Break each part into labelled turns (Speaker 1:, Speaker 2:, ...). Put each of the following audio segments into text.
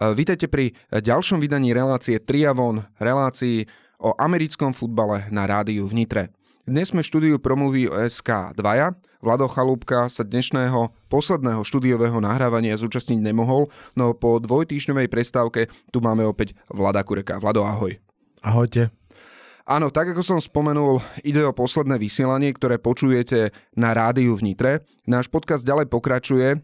Speaker 1: Vítajte pri ďalšom vydaní relácie Triavon, relácii o americkom futbale na rádiu v Nitre. Dnes sme v štúdiu promluví o SK 2. Vlado Chalúbka sa dnešného posledného štúdiového nahrávania zúčastniť nemohol, no po dvojtýždňovej prestávke tu máme opäť Vlada Kureka. Vlado, ahoj.
Speaker 2: Ahojte.
Speaker 1: Áno, tak ako som spomenul, ide o posledné vysielanie, ktoré počujete na rádiu v Nitre. Náš podcast ďalej pokračuje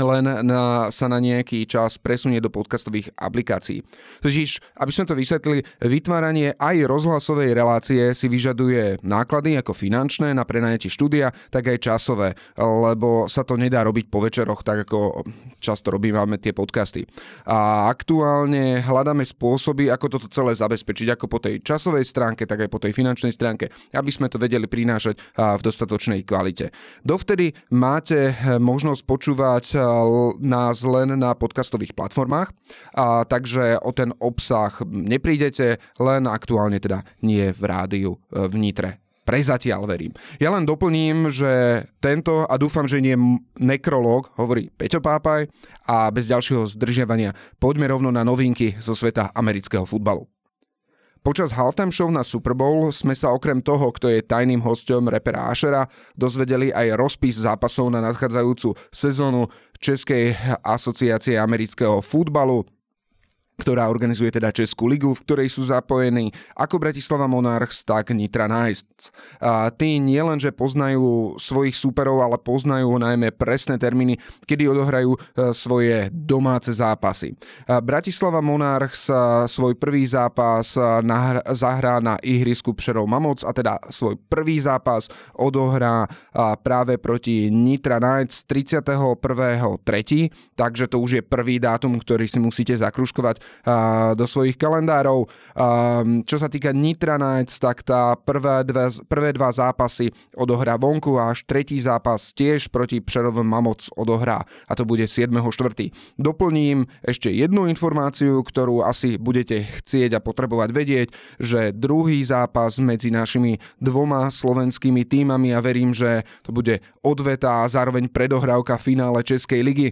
Speaker 1: len na, sa na nejaký čas presunie do podcastových aplikácií. Totiž, aby sme to vysvetlili, vytváranie aj rozhlasovej relácie si vyžaduje náklady ako finančné na prenajatie štúdia, tak aj časové, lebo sa to nedá robiť po večeroch, tak ako často robíme tie podcasty. A aktuálne hľadáme spôsoby, ako toto celé zabezpečiť, ako po tej časovej stránke, tak aj po tej finančnej stránke, aby sme to vedeli prinášať v dostatočnej kvalite. Dovtedy máte možnosť počúvať nás len na podcastových platformách, a takže o ten obsah neprídete, len aktuálne teda nie v rádiu e, v Nitre. Prezatiaľ verím. Ja len doplním, že tento, a dúfam, že nie nekrológ, hovorí Peťo Pápaj a bez ďalšieho zdržiavania poďme rovno na novinky zo sveta amerického futbalu. Počas halftime show na Super Bowl sme sa okrem toho, kto je tajným hostom repera Ashera, dozvedeli aj rozpis zápasov na nadchádzajúcu sezónu Českej asociácie amerického futbalu ktorá organizuje teda Českú ligu, v ktorej sú zapojení ako Bratislava Monarchs, tak Nitra Knights. A tí nielenže poznajú svojich súperov, ale poznajú najmä presné termíny, kedy odohrajú e, svoje domáce zápasy. A Bratislava Monarchs svoj prvý zápas zahrá na ihrisku Přerov Mamoc a teda svoj prvý zápas odohrá práve proti Nitra Knights 31.3., takže to už je prvý dátum, ktorý si musíte zakruškovať do svojich kalendárov. Čo sa týka Nitra Knights, tak tá prvé, dve, prvé dva zápasy odohrá vonku a až tretí zápas tiež proti Přerovom Mamoc odohrá a to bude 7.4. Doplním ešte jednu informáciu, ktorú asi budete chcieť a potrebovať vedieť, že druhý zápas medzi našimi dvoma slovenskými týmami a verím, že to bude odveta a zároveň predohrávka finále Českej ligy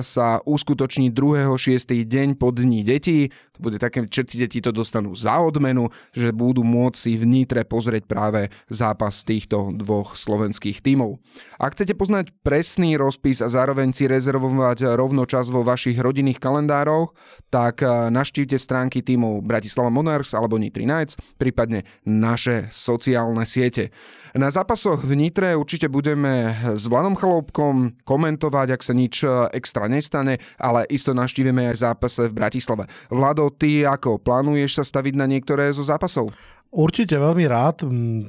Speaker 1: sa uskutoční 2.6. deň po dní detí. Bude také, všetci deti to dostanú za odmenu, že budú môcť si v Nitre pozrieť práve zápas týchto dvoch slovenských tímov. Ak chcete poznať presný rozpis a zároveň si rezervovať rovno čas vo vašich rodinných kalendároch, tak eh, naštívte stránky tímov Bratislava Monarchs alebo Nitri Knights, prípadne naše sociálne siete. Na zápasoch v Nitre určite budeme s Vladom Chaloupkom komentovať, ak sa nič eh, extra nestane, ale isto naštívime aj zápase v Bratislave. Vlado, ty ako plánuješ sa staviť na niektoré zo zápasov?
Speaker 2: Určite veľmi rád.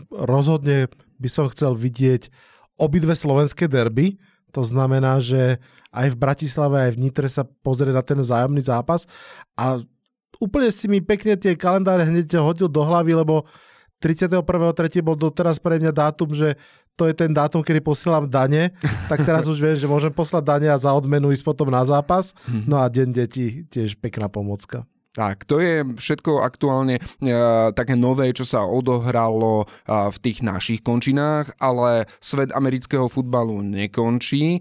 Speaker 2: Rozhodne by som chcel vidieť obidve slovenské derby. To znamená, že aj v Bratislave, aj v Nitre sa pozrie na ten vzájomný zápas a úplne si mi pekne tie kalendáre hneď hodil do hlavy, lebo 31.3. bol doteraz pre mňa dátum, že to je ten dátum, kedy posielam dane, tak teraz už viem, že môžem poslať dane a za odmenu ísť potom na zápas. Mhm. No a deň detí tiež pekná pomocka.
Speaker 1: Tak, to je všetko aktuálne e, také nové, čo sa odohralo e, v tých našich končinách, ale svet amerického futbalu nekončí. E,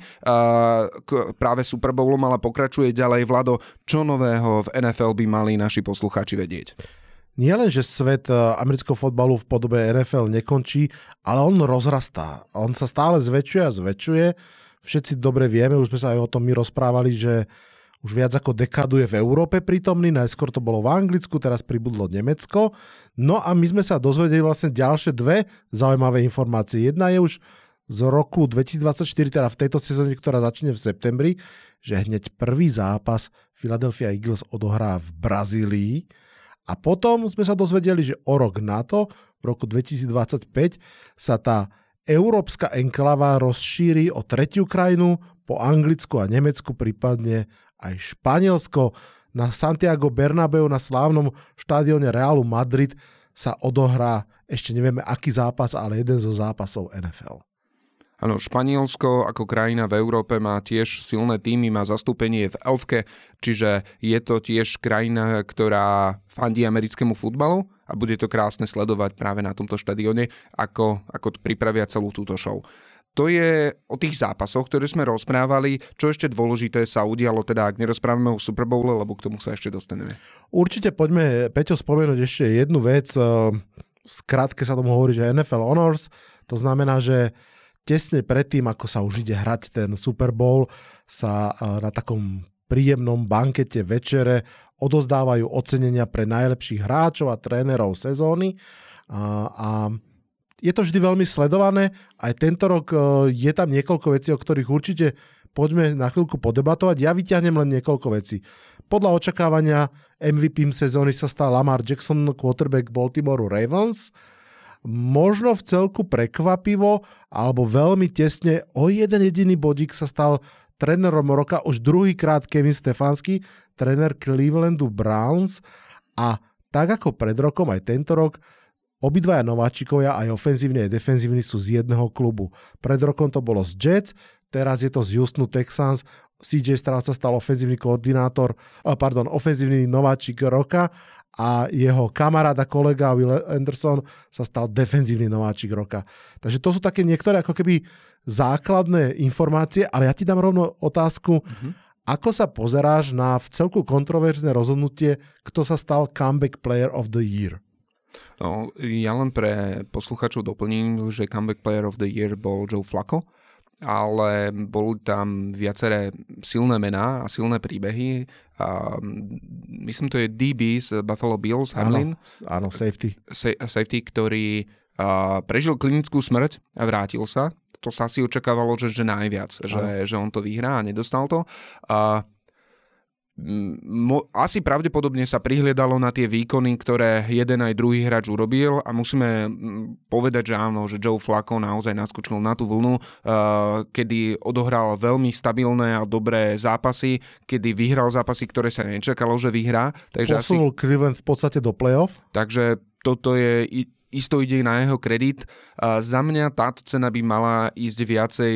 Speaker 1: k, práve Super Bowlom ale pokračuje ďalej. Vlado, čo nového v NFL by mali naši poslucháči vedieť?
Speaker 2: Nie len, že svet e, amerického fotbalu v podobe NFL nekončí, ale on rozrastá. On sa stále zväčšuje a zväčšuje. Všetci dobre vieme, už sme sa aj o tom my rozprávali, že už viac ako dekádu je v Európe prítomný, najskôr to bolo v Anglicku, teraz pribudlo Nemecko. No a my sme sa dozvedeli vlastne ďalšie dve zaujímavé informácie. Jedna je už z roku 2024, teda v tejto sezóne, ktorá začne v septembri, že hneď prvý zápas Philadelphia Eagles odohrá v Brazílii. A potom sme sa dozvedeli, že o rok na to, v roku 2025, sa tá európska enklava rozšíri o tretiu krajinu po Anglicku a Nemecku, prípadne aj Španielsko. Na Santiago Bernabeu na slávnom štádione Realu Madrid sa odohrá ešte nevieme aký zápas, ale jeden zo zápasov NFL.
Speaker 1: Áno, Španielsko ako krajina v Európe má tiež silné týmy, má zastúpenie v Elfke, čiže je to tiež krajina, ktorá fandí americkému futbalu a bude to krásne sledovať práve na tomto štadióne, ako, ako pripravia celú túto show. To je o tých zápasoch, ktoré sme rozprávali, čo ešte dôležité sa udialo, teda ak nerozprávame o Super Bowle, lebo k tomu sa ešte dostaneme.
Speaker 2: Určite poďme, Peťo, spomenúť ešte jednu vec. Skrátke sa tomu hovorí, že NFL Honors, to znamená, že tesne predtým, ako sa už ide hrať ten Super Bowl, sa na takom príjemnom bankete večere odozdávajú ocenenia pre najlepších hráčov a trénerov sezóny. A, a je to vždy veľmi sledované. Aj tento rok e, je tam niekoľko vecí, o ktorých určite poďme na chvíľku podebatovať. Ja vyťahnem len niekoľko vecí. Podľa očakávania MVP sezóny sa stal Lamar Jackson, quarterback Baltimore Ravens. Možno v celku prekvapivo, alebo veľmi tesne, o jeden jediný bodík sa stal trénerom roka už druhýkrát Kevin Stefanský, tréner Clevelandu Browns a tak ako pred rokom aj tento rok Obidvaja nováčikovia, aj ofenzívny, aj defenzívny, sú z jedného klubu. Pred rokom to bolo z Jets, teraz je to z Houstonu Texans. CJ Stroud sa stal ofenzívny koordinátor, pardon, ofenzívny nováčik roka a jeho kamarád a kolega Will Anderson sa stal defenzívny nováčik roka. Takže to sú také niektoré ako keby základné informácie, ale ja ti dám rovno otázku, mm-hmm. ako sa pozeráš na v celku kontroverzné rozhodnutie, kto sa stal comeback player of the year?
Speaker 1: No, ja len pre posluchačov doplním, že comeback player of the year bol Joe Flacco, ale boli tam viaceré silné mená a silné príbehy. A myslím, to je DB z Buffalo Bills,
Speaker 2: Harlin. Áno, áno safety.
Speaker 1: Sa- safety, ktorý a prežil klinickú smrť a vrátil sa. To sa si očakávalo, že, že najviac, že, že on to vyhrá a nedostal to. A asi pravdepodobne sa prihliadalo na tie výkony, ktoré jeden aj druhý hráč urobil a musíme povedať, že áno, že Joe Flacco naozaj naskočil na tú vlnu, kedy odohral veľmi stabilné a dobré zápasy, kedy vyhral zápasy, ktoré sa nečakalo, že vyhrá.
Speaker 2: Takže Posunul asi... Cleveland v podstate do playoff.
Speaker 1: Takže toto je isto ide na jeho kredit. Za mňa táto cena by mala ísť viacej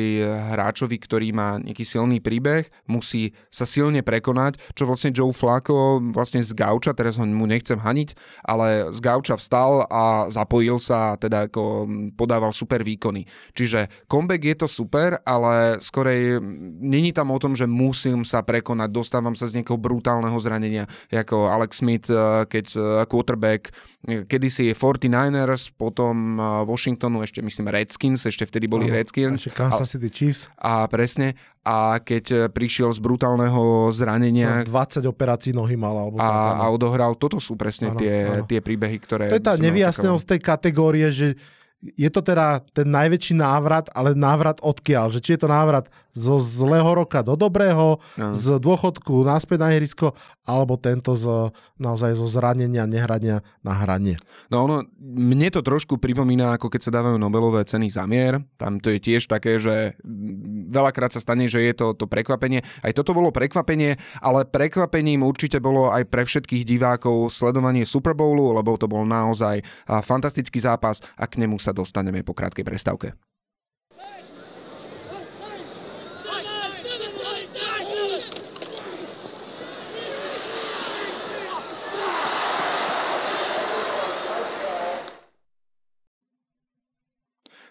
Speaker 1: hráčovi, ktorý má nejaký silný príbeh, musí sa silne prekonať, čo vlastne Joe Flacco vlastne z gauča, teraz ho mu nechcem haniť, ale z gauča vstal a zapojil sa, teda ako podával super výkony. Čiže comeback je to super, ale skorej není tam o tom, že musím sa prekonať, dostávam sa z nejakého brutálneho zranenia, ako Alex Smith, keď quarterback, kedysi 49 Niners, potom Washingtonu ešte myslím Redskins, ešte vtedy boli ano, Redskins.
Speaker 2: Ešte Kansas City Chiefs.
Speaker 1: A presne. A keď e, prišiel z brutálneho zranenia...
Speaker 2: 20 operácií nohy mal. Alebo
Speaker 1: a, tak, a odohral. Toto sú presne ano, tie, ano. tie príbehy, ktoré...
Speaker 2: To je tá nevyjasnenosť tej kategórie, že je to teda ten najväčší návrat, ale návrat odkiaľ? Že či je to návrat zo zlého roka do dobrého, no. z dôchodku naspäť na ihrisko, alebo tento z, naozaj zo zranenia, nehrania na hranie.
Speaker 1: No ono, mne to trošku pripomína, ako keď sa dávajú Nobelové ceny za mier. Tam to je tiež také, že veľakrát sa stane, že je to, to prekvapenie. Aj toto bolo prekvapenie, ale prekvapením určite bolo aj pre všetkých divákov sledovanie Super Bowlu, lebo to bol naozaj fantastický zápas a k nemu sa dostaneme po krátkej prestávke.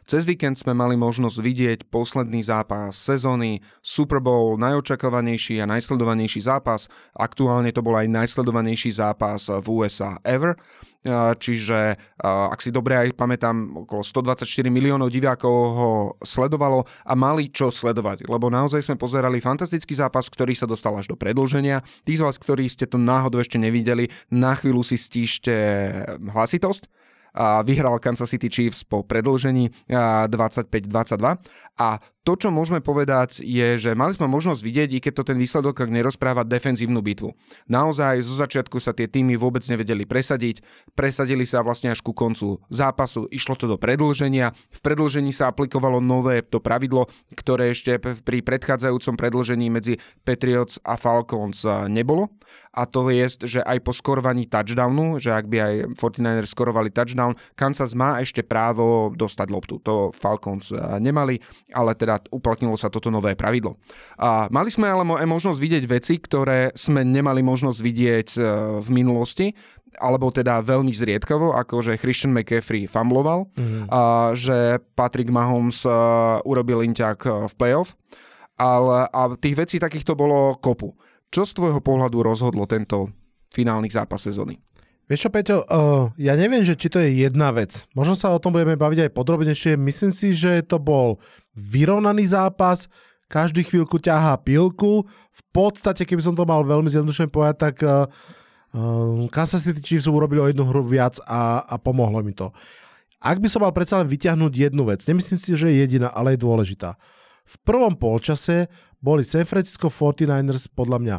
Speaker 1: Cez víkend sme mali možnosť vidieť posledný zápas sezóny, Super Bowl, najočakovanejší a najsledovanejší zápas. Aktuálne to bol aj najsledovanejší zápas v USA ever. Čiže, ak si dobre aj pamätám, okolo 124 miliónov divákov ho sledovalo a mali čo sledovať, lebo naozaj sme pozerali fantastický zápas, ktorý sa dostal až do predlženia. Tí z vás, ktorí ste to náhodou ešte nevideli, na chvíľu si stíšte hlasitosť vyhral Kansas City Chiefs po predlžení 25-22 a to, čo môžeme povedať, je, že mali sme možnosť vidieť, i keď to ten výsledok nerozpráva, defenzívnu bitvu. Naozaj zo začiatku sa tie týmy vôbec nevedeli presadiť, presadili sa vlastne až ku koncu zápasu, išlo to do predlženia, v predlžení sa aplikovalo nové to pravidlo, ktoré ešte pri predchádzajúcom predlžení medzi Patriots a Falcons nebolo a to je, že aj po skorovaní touchdownu, že ak by aj 49ers skorovali touchdown, Kansas má ešte právo dostať loptu. To Falcons nemali, ale teda teda uplatnilo sa toto nové pravidlo. A mali sme ale možnosť vidieť veci, ktoré sme nemali možnosť vidieť e, v minulosti alebo teda veľmi zriedkavo, ako že Christian McCaffrey fumbloval, mm. a že Patrick Mahomes uh, urobil inťak v playoff. Ale, a tých vecí takýchto bolo kopu. Čo z tvojho pohľadu rozhodlo tento finálny zápas sezóny?
Speaker 2: Vieš čo, Peťo, uh, ja neviem, že či to je jedna vec. Možno sa o tom budeme baviť aj podrobnejšie. Myslím si, že to bol vyrovnaný zápas, každý chvíľku ťahá pilku. V podstate, keby som to mal veľmi zjednodušene povedať, tak uh, uh, Kansas City Chiefs urobili o jednu hru viac a, a pomohlo mi to. Ak by som mal predsa len vyťahnuť jednu vec, nemyslím si, že je jediná, ale je dôležitá. V prvom polčase boli San Francisco 49ers podľa mňa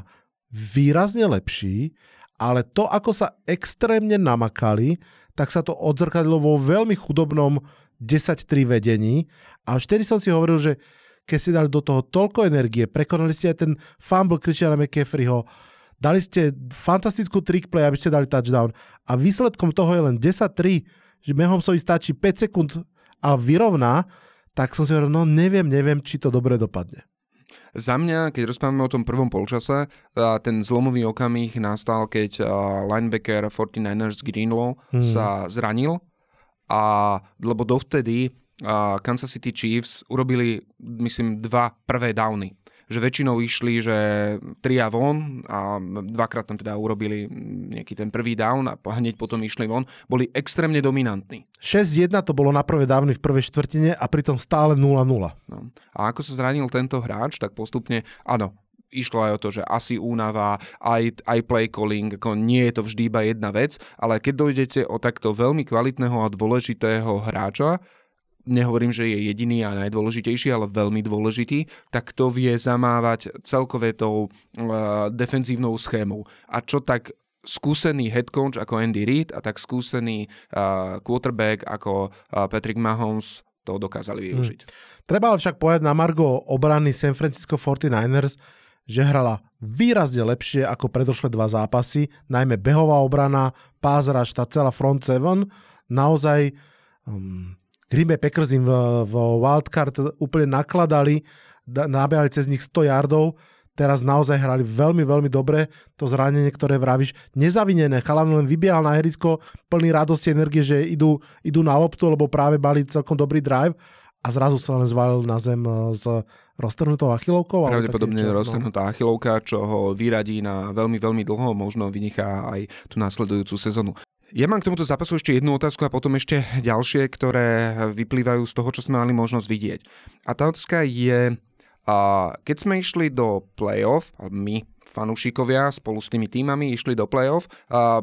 Speaker 2: výrazne lepší, ale to, ako sa extrémne namakali, tak sa to odzrkadlo vo veľmi chudobnom 10-3 vedení a vtedy som si hovoril, že keď si dali do toho toľko energie, prekonali ste aj ten fumble Christiana McCaffreyho, dali ste fantastickú trick play, aby ste dali touchdown a výsledkom toho je len 10-3, že Mahomsovi stačí 5 sekúnd a vyrovná, tak som si hovoril, no neviem, neviem, či to dobre dopadne.
Speaker 1: Za mňa, keď rozprávame o tom prvom polčase, ten zlomový okamih nastal, keď linebacker 49ers Greenlaw hmm. sa zranil, a, lebo dovtedy Kansas City Chiefs urobili, myslím, dva prvé downy že väčšinou išli, že tria von a dvakrát tam teda urobili nejaký ten prvý down a hneď potom išli von, boli extrémne dominantní.
Speaker 2: 6-1 to bolo na prvé dávny v prvej štvrtine a pritom stále 0-0. No.
Speaker 1: A ako sa zranil tento hráč, tak postupne, áno, išlo aj o to, že asi únava, aj, aj play calling, ako nie je to vždy iba jedna vec, ale keď dojdete o takto veľmi kvalitného a dôležitého hráča, nehovorím, že je jediný a najdôležitejší, ale veľmi dôležitý, tak to vie zamávať celkové tou uh, defenzívnou schémou. A čo tak skúsený head coach ako Andy Reid a tak skúsený uh, quarterback ako uh, Patrick Mahomes to dokázali hm. využiť. Hmm.
Speaker 2: Treba ale však povedať na Margo obrany San Francisco 49ers, že hrala výrazne lepšie ako predošlé dva zápasy, najmä behová obrana, pázraž, tá celá front seven, naozaj um, Green Bay Packers im v, v wildcard úplne nakladali, nabehali cez nich 100 yardov, teraz naozaj hrali veľmi, veľmi dobre. To zranenie, ktoré vravíš, nezavinené. Chalan len vybiehal na herisko plný radosti, energie, že idú, idú na loptu, lebo práve mali celkom dobrý drive a zrazu sa len zvalil na zem s e, roztrhnutou achilovkou.
Speaker 1: Pravdepodobne čo, no. roztrhnutá achilovka, čo ho vyradí na veľmi, veľmi dlho, možno vynechá aj tú následujúcu sezonu. Ja mám k tomuto zápasu ešte jednu otázku a potom ešte ďalšie, ktoré vyplývajú z toho, čo sme mali možnosť vidieť. A tá otázka je, keď sme išli do playoff, my, fanúšikovia, spolu s tými týmami išli do playoff,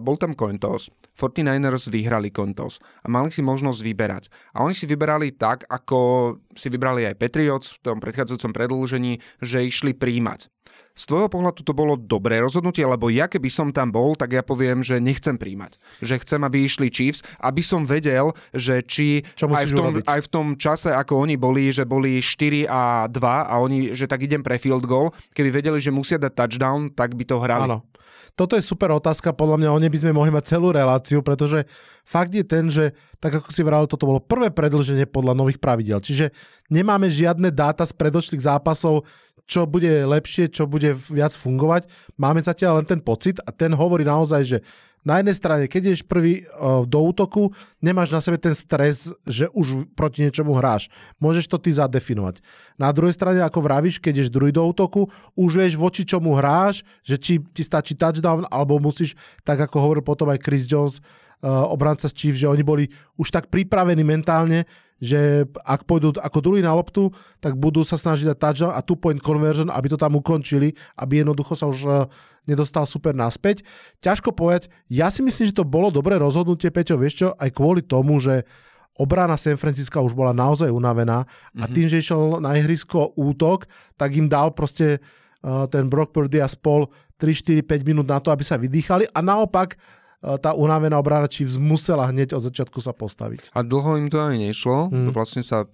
Speaker 1: bol tam coin toss. 49ers vyhrali coin a mali si možnosť vyberať. A oni si vyberali tak, ako si vybrali aj Patriots v tom predchádzajúcom predlžení, že išli príjmať. Z tvojho pohľadu to bolo dobré rozhodnutie, lebo ja keby som tam bol, tak ja poviem, že nechcem príjmať. Že chcem, aby išli Chiefs, aby som vedel, že či aj v, tom, aj v tom čase, ako oni boli, že boli 4 a 2 a oni, že tak idem pre field goal, keby vedeli, že musia dať touchdown, tak by to hrali.
Speaker 2: Áno. Toto je super otázka, podľa mňa o nej by sme mohli mať celú reláciu, pretože fakt je ten, že tak ako si vral, toto bolo prvé predlženie podľa nových pravidel. Čiže nemáme žiadne dáta z predošlých zápasov, čo bude lepšie, čo bude viac fungovať. Máme zatiaľ len ten pocit a ten hovorí naozaj, že na jednej strane, keď ideš prvý uh, do útoku, nemáš na sebe ten stres, že už proti niečomu hráš. Môžeš to ty zadefinovať. Na druhej strane, ako vravíš, keď ideš druhý do útoku, už vieš voči čomu hráš, že či ti stačí touchdown, alebo musíš, tak ako hovoril potom aj Chris Jones, obranca z Chiefs, že oni boli už tak pripravení mentálne, že ak pôjdu ako druhý na loptu, tak budú sa snažiť dať touchdown a two point conversion, aby to tam ukončili, aby jednoducho sa už uh, nedostal super naspäť. Ťažko povedať, ja si myslím, že to bolo dobré rozhodnutie, Peťo, vieš čo, aj kvôli tomu, že obrana San Francisca už bola naozaj unavená a mhm. tým, že išiel na ihrisko útok, tak im dal proste uh, ten Brock Purdy a spol 3, 4, 5 minút na to, aby sa vydýchali a naopak tá unavená obrana Chiefs musela hneď od začiatku sa postaviť.
Speaker 1: A dlho im to aj nešlo. Mm. Vlastne sa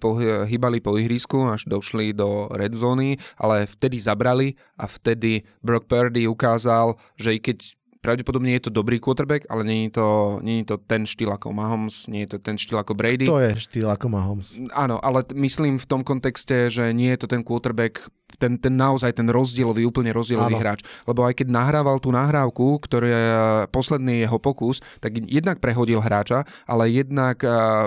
Speaker 1: hýbali po ihrisku, až došli do red zóny, ale vtedy zabrali a vtedy Brock Purdy ukázal, že i keď pravdepodobne je to dobrý quarterback, ale nie je to, nie je to ten štýl ako Mahomes, nie je to ten štýl ako Brady.
Speaker 2: To je štýl ako Mahomes.
Speaker 1: Áno, ale myslím v tom kontexte, že nie je to ten quarterback ten, ten naozaj ten rozdielový, úplne rozdielový ano. hráč. Lebo aj keď nahrával tú nahrávku, ktorý je posledný jeho pokus, tak jednak prehodil hráča, ale jednak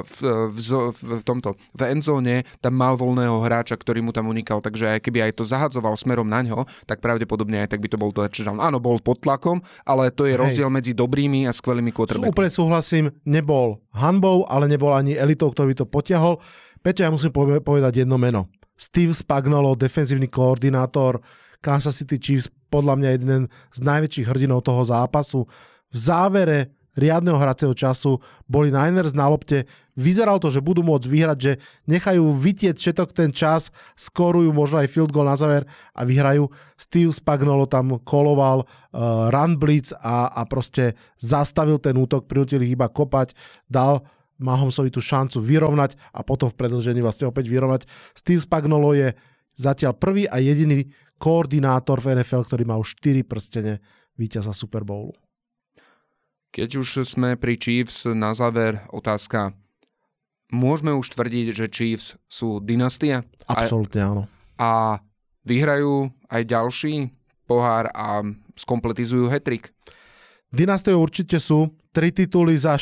Speaker 1: v, v, v, v tomto, v endzóne tam mal voľného hráča, ktorý mu tam unikal, takže aj keby aj to zahadzoval smerom na ňo, tak pravdepodobne aj tak by to bol to Áno, bol pod tlakom, ale to je Hej. rozdiel medzi dobrými a skvelými quarterbackmi.
Speaker 2: Úplne súhlasím, nebol hanbou, ale nebol ani elitou, ktorý by to potiahol. Peťo, ja musím povedať jedno meno. Steve Spagnolo, defenzívny koordinátor Kansas City Chiefs, podľa mňa jeden z najväčších hrdinov toho zápasu. V závere riadneho hracieho času boli Niners na lopte. Vyzeral to, že budú môcť vyhrať, že nechajú vytieť všetok ten čas, skorujú možno aj field goal na záver a vyhrajú. Steve Spagnolo tam koloval uh, run blitz a, a proste zastavil ten útok, prinútil ich iba kopať, dal Mahomsovi tú šancu vyrovnať a potom v predlžení vlastne opäť vyrovnať. Steve Spagnolo je zatiaľ prvý a jediný koordinátor v NFL, ktorý má už 4 prstene víťaza Super Bowlu.
Speaker 1: Keď už sme pri Chiefs, na záver otázka. Môžeme už tvrdiť, že Chiefs sú dynastia?
Speaker 2: Absolutne áno.
Speaker 1: A vyhrajú aj ďalší pohár a skompletizujú hetrik?
Speaker 2: Dynastiou určite sú. Tri tituly za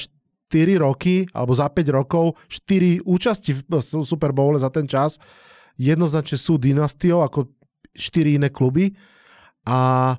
Speaker 2: 4 roky, alebo za 5 rokov, 4 účasti v Super Bowle za ten čas, jednoznačne sú dynastiou ako 4 iné kluby a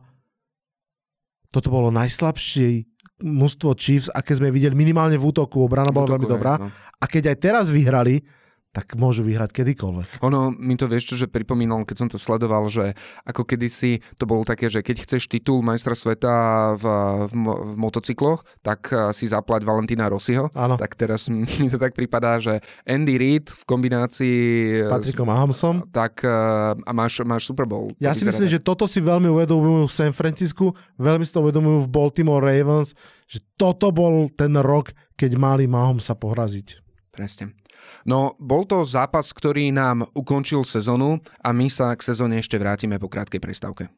Speaker 2: toto bolo najslabšie mužstvo Chiefs, aké sme videli minimálne v útoku, obrana bola veľmi dobrá. No. A keď aj teraz vyhrali, tak môžu vyhrať kedykoľvek.
Speaker 1: Ono mi to vieš že pripomínal, keď som to sledoval, že ako kedysi to bolo také, že keď chceš titul majstra sveta v, v, v motocykloch, tak eh, si zaplať Valentína Rossiho.
Speaker 2: Áno.
Speaker 1: Tak teraz mi to tak pripadá, že Andy Reid v kombinácii
Speaker 2: s Patrickom Mahomesom.
Speaker 1: Tak eh, a máš, máš Super Bowl.
Speaker 2: Ja si myslím, tak. že toto si veľmi uvedomujú v San Francisku, veľmi si to uvedomujú v Baltimore Ravens, že toto bol ten rok, keď mali Mahomesa pohraziť.
Speaker 1: Presne. No, bol to zápas, ktorý nám ukončil sezónu a my sa k sezóne ešte vrátime po krátkej prestávke.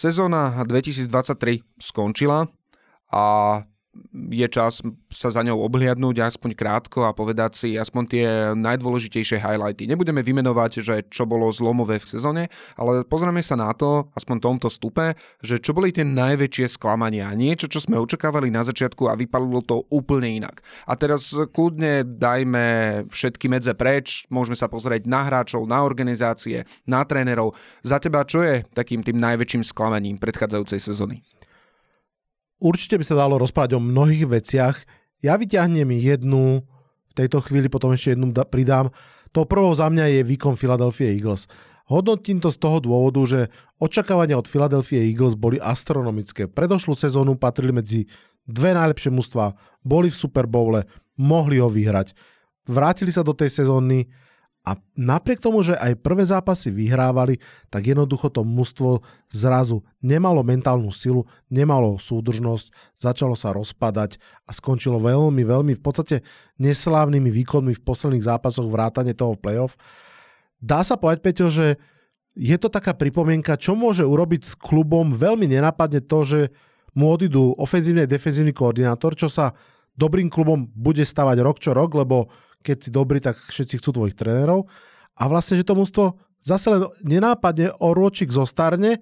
Speaker 1: Sezóna 2023 skončila a je čas sa za ňou obhliadnúť aspoň krátko a povedať si aspoň tie najdôležitejšie highlighty. Nebudeme vymenovať, že čo bolo zlomové v sezóne, ale pozrieme sa na to, aspoň tomto stupe, že čo boli tie najväčšie sklamania. Niečo, čo sme očakávali na začiatku a vypalilo to úplne inak. A teraz kľudne dajme všetky medze preč, môžeme sa pozrieť na hráčov, na organizácie, na trénerov. Za teba čo je takým tým najväčším sklamaním predchádzajúcej sezóny?
Speaker 2: Určite by sa dalo rozprávať o mnohých veciach. Ja vyťahnem jednu, v tejto chvíli potom ešte jednu pridám. To prvou za mňa je výkon Philadelphia Eagles. Hodnotím to z toho dôvodu, že očakávania od Philadelphia Eagles boli astronomické. Predošlú sezónu patrili medzi dve najlepšie mužstva, boli v Super Bowle, mohli ho vyhrať. Vrátili sa do tej sezóny a napriek tomu, že aj prvé zápasy vyhrávali, tak jednoducho to mužstvo zrazu nemalo mentálnu silu, nemalo súdržnosť, začalo sa rozpadať a skončilo veľmi, veľmi v podstate neslávnymi výkonmi v posledných zápasoch vrátane toho playoff. Dá sa povedať, Peťo, že je to taká pripomienka, čo môže urobiť s klubom. Veľmi nenapadne to, že mu odídu ofenzívny a defenzívny koordinátor, čo sa dobrým klubom bude stavať rok čo rok, lebo keď si dobrý, tak všetci chcú tvojich trénerov. A vlastne, že to mústvo zase len nenápadne o ročík zostarne,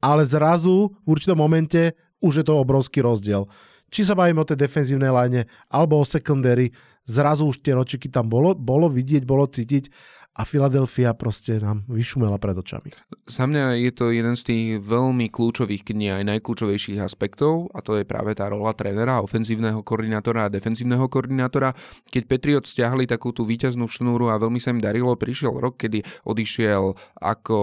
Speaker 2: ale zrazu v určitom momente už je to obrovský rozdiel. Či sa bavíme o tej defenzívnej line, alebo o secondary, zrazu už tie ročiky tam bolo, bolo vidieť, bolo cítiť a Filadelfia proste nám vyšumela pred očami.
Speaker 1: Za mňa je to jeden z tých veľmi kľúčových, nie aj najkľúčovejších aspektov a to je práve tá rola trénera, ofenzívneho koordinátora a defenzívneho koordinátora. Keď Patriot stiahli takú tú víťaznú šnúru a veľmi sa im darilo, prišiel rok, kedy odišiel ako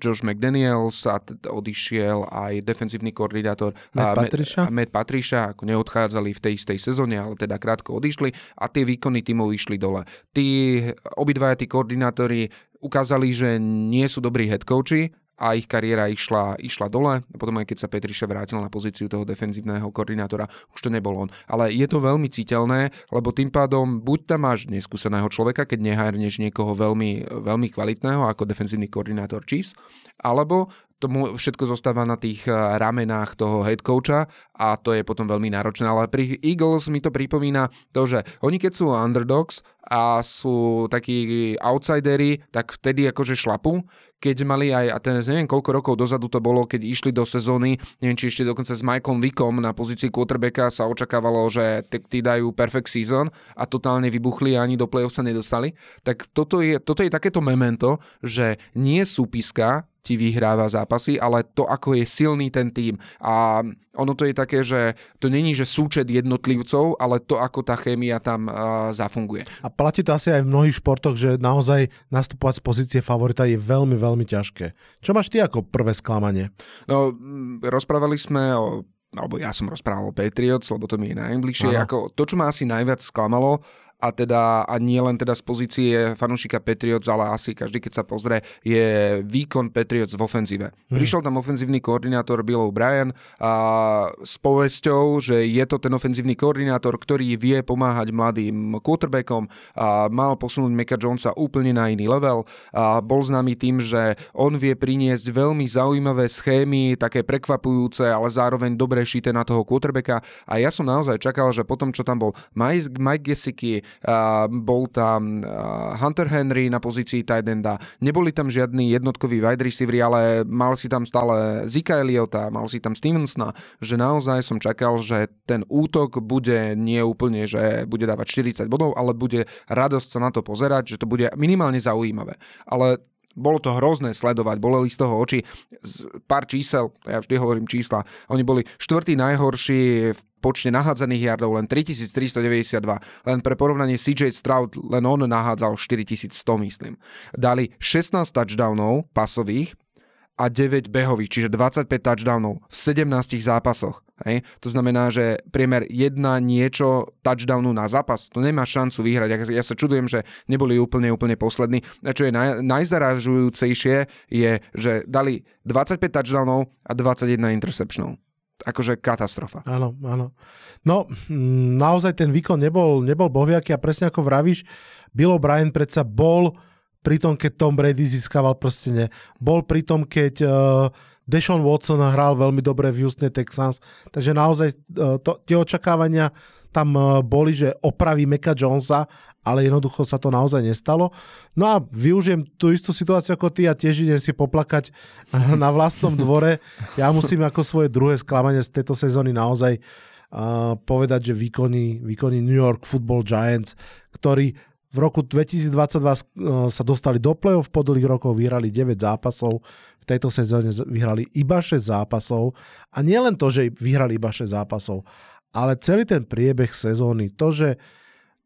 Speaker 1: Josh McDaniels a odišiel aj defenzívny koordinátor
Speaker 2: Matt Patricia.
Speaker 1: A Matt Patricia, ako neodchádzali v tej istej sezóne, ale teda krátko odišli a tie výkony tímov išli dole. Tí obidvaja tí koordinátori ukázali, že nie sú dobrí head coachi a ich kariéra išla, išla dole. A potom aj keď sa Petriša vrátil na pozíciu toho defenzívneho koordinátora, už to nebol on. Ale je to veľmi citeľné, lebo tým pádom buď tam máš neskúseného človeka, keď nehárneš niekoho veľmi, veľmi kvalitného ako defenzívny koordinátor Chiefs, alebo to všetko zostáva na tých eh, ramenách toho head coacha a to je potom veľmi náročné. Ale pri Eagles mi to pripomína to, že oni keď sú underdogs a sú takí outsideri, tak vtedy akože šlapu. Keď mali aj, a teraz neviem koľko rokov dozadu to bolo, keď išli do sezóny, neviem či ešte dokonca s Michaelom Vickom na pozícii quarterbacka sa očakávalo, že tí dajú perfect season a totálne vybuchli a ani do play-off sa nedostali. Tak toto je, toto je takéto memento, že nie súpiska ti vyhráva zápasy, ale to, ako je silný ten tým. A ono to je také, že to není, že súčet jednotlivcov, ale to, ako tá chémia tam uh, zafunguje.
Speaker 2: A platí to asi aj v mnohých športoch, že naozaj nastupovať z pozície favorita je veľmi, veľmi ťažké. Čo máš ty ako prvé sklamanie?
Speaker 1: No, rozprávali sme o alebo ja som rozprával o Patriots, lebo to mi je najbližšie. Ako to, čo ma asi najviac sklamalo, a teda a nie len teda z pozície fanúšika Patriots, ale asi každý, keď sa pozrie, je výkon Patriots v ofenzíve. Hmm. Prišiel tam ofenzívny koordinátor Bill O'Brien a s povesťou, že je to ten ofenzívny koordinátor, ktorý vie pomáhať mladým quarterbackom a mal posunúť Meka Jonesa úplne na iný level a bol známy tým, že on vie priniesť veľmi zaujímavé schémy, také prekvapujúce, ale zároveň dobre šité na toho quarterbacka a ja som naozaj čakal, že potom, čo tam bol Mike, Gesicki, bol tam Hunter Henry na pozícii tight enda, neboli tam žiadni jednotkoví wide receivery, ale mal si tam stále Zika Eliota, mal si tam Stevensona, že naozaj som čakal, že ten útok bude nie úplne, že bude dávať 40 bodov, ale bude radosť sa na to pozerať, že to bude minimálne zaujímavé. Ale bolo to hrozné sledovať, boleli z toho oči. Pár čísel, ja vždy hovorím čísla, oni boli štvrtý najhorší v počte nahádzaných yardov len 3392. Len pre porovnanie CJ Stroud len on nahádzal 4100, myslím. Dali 16 touchdownov pasových a 9 behových, čiže 25 touchdownov v 17 zápasoch. Hej? To znamená, že priemer jedna niečo touchdownu na zápas, to nemá šancu vyhrať. Ja, sa čudujem, že neboli úplne, úplne poslední. A čo je naj, najzaražujúcejšie, je, že dali 25 touchdownov a 21 interceptionov akože katastrofa.
Speaker 2: Áno, áno. No, naozaj ten výkon nebol, nebol bohviaký a presne ako vravíš, Bill O'Brien predsa bol pri tom, keď Tom Brady získaval prstene. Bol pri tom, keď uh, Deshaun Watson hral veľmi dobre v Houston Texans. Takže naozaj uh, to, tie očakávania tam uh, boli, že opraví Meka Jonesa, ale jednoducho sa to naozaj nestalo. No a využijem tú istú situáciu ako ty a tiež idem si poplakať na vlastnom dvore. Ja musím ako svoje druhé sklamanie z tejto sezóny naozaj uh, povedať, že výkony, výkony New York Football Giants, ktorí v roku 2022 eh, sa dostali do play-off, po dlhých rokoch vyhrali 9 zápasov, v tejto sezóne vyhrali iba 6 zápasov a nie len to, že vyhrali iba 6 zápasov, ale celý ten priebeh sezóny, to, že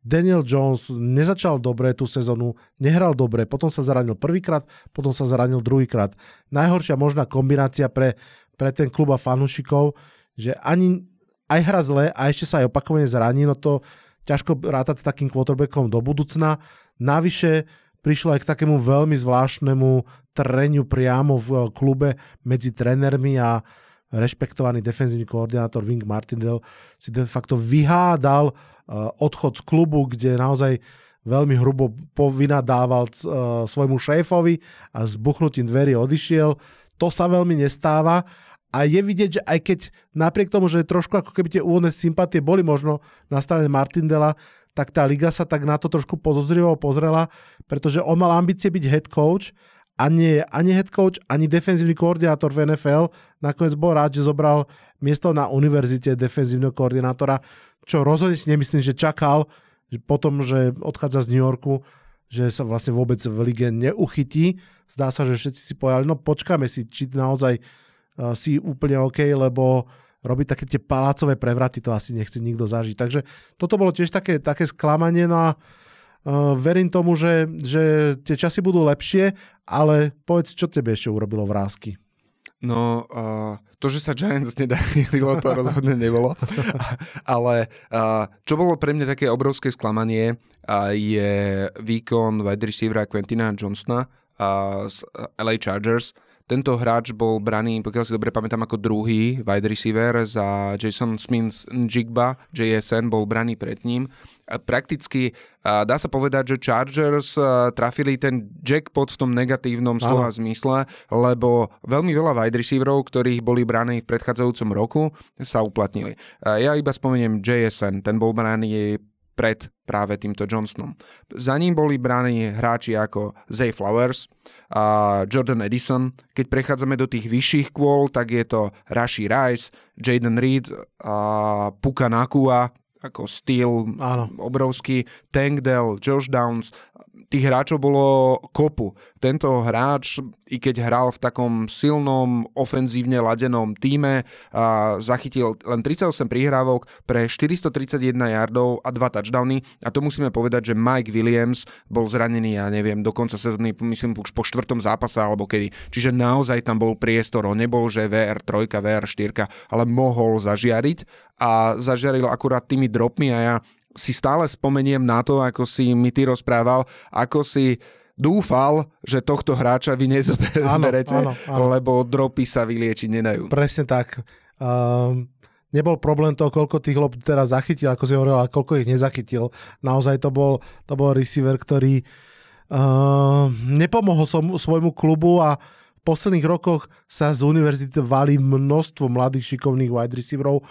Speaker 2: Daniel Jones nezačal dobre tú sezónu, nehral dobre, potom sa zranil prvýkrát, potom sa zranil druhýkrát. Najhoršia možná kombinácia pre, pre ten klub a fanúšikov, že ani aj hra zle a ešte sa aj opakovane zraní, no to ťažko rátať s takým quarterbackom do budúcna. Navyše prišlo aj k takému veľmi zvláštnemu treniu priamo v eh, klube medzi trénermi a rešpektovaný defenzívny koordinátor Wing Martindale si de facto vyhádal eh, odchod z klubu, kde naozaj veľmi hrubo povinadával eh, svojmu šéfovi a s buchnutím dverí odišiel. To sa veľmi nestáva a je vidieť, že aj keď napriek tomu, že trošku ako keby tie úvodné sympatie boli možno na strane Martindela, tak tá liga sa tak na to trošku podozrivo pozrela, pretože on mal ambície byť head coach a nie ani head coach, ani defenzívny koordinátor v NFL. Nakoniec bol rád, že zobral miesto na univerzite defenzívneho koordinátora, čo rozhodne si nemyslím, že čakal že potom, že odchádza z New Yorku, že sa vlastne vôbec v lige neuchytí. Zdá sa, že všetci si povedali, no počkáme si, či naozaj si úplne OK, lebo robiť také tie palácové prevraty, to asi nechce nikto zažiť. Takže toto bolo tiež také, také sklamanie, no a uh, verím tomu, že, že tie časy budú lepšie, ale povedz, čo tebe ešte urobilo vrázky?
Speaker 1: No, uh, to, že sa Giants nedarilo, to rozhodne nebolo. Ale uh, čo bolo pre mňa také obrovské sklamanie, uh, je výkon wide receivera Quentina Johnsona uh, z LA Chargers, tento hráč bol braný, pokiaľ si dobre pamätám, ako druhý wide receiver za Jason Smith Jigba, JSN bol braný pred ním. Prakticky dá sa povedať, že Chargers trafili ten jackpot v tom negatívnom slova zmysle, lebo veľmi veľa wide receiverov, ktorých boli braní v predchádzajúcom roku, sa uplatnili. Ja iba spomeniem JSN, ten bol braný pred práve týmto Johnsonom. Za ním boli bráni hráči ako Zay Flowers a Jordan Edison. Keď prechádzame do tých vyšších kôl, tak je to Rashi Rice, Jaden Reed a Puka Nakua, ako Steel, Áno. obrovský, Tank Dell, Josh Downs, tých hráčov bolo kopu. Tento hráč, i keď hral v takom silnom, ofenzívne ladenom týme, a zachytil len 38 prihrávok pre 431 yardov a 2 touchdowny. A to musíme povedať, že Mike Williams bol zranený, ja neviem, do konca sezóny, myslím už po štvrtom zápase alebo kedy. Čiže naozaj tam bol priestor, on nebol, že VR3, VR4, ale mohol zažiariť a zažiaril akurát tými dropmi a ja si stále spomeniem na to, ako si mi ty rozprával, ako si dúfal, že tohto hráča vy nezoberete, lebo dropy sa vyliečiť nedajú.
Speaker 2: Presne tak. Um, nebol problém toho, koľko tých lob teraz zachytil, ako si hovoril, a koľko ich nezachytil. Naozaj to bol, to bol receiver, ktorý uh, nepomohol som, svojmu klubu a v posledných rokoch sa z univerzity valí množstvo mladých šikovných wide receiverov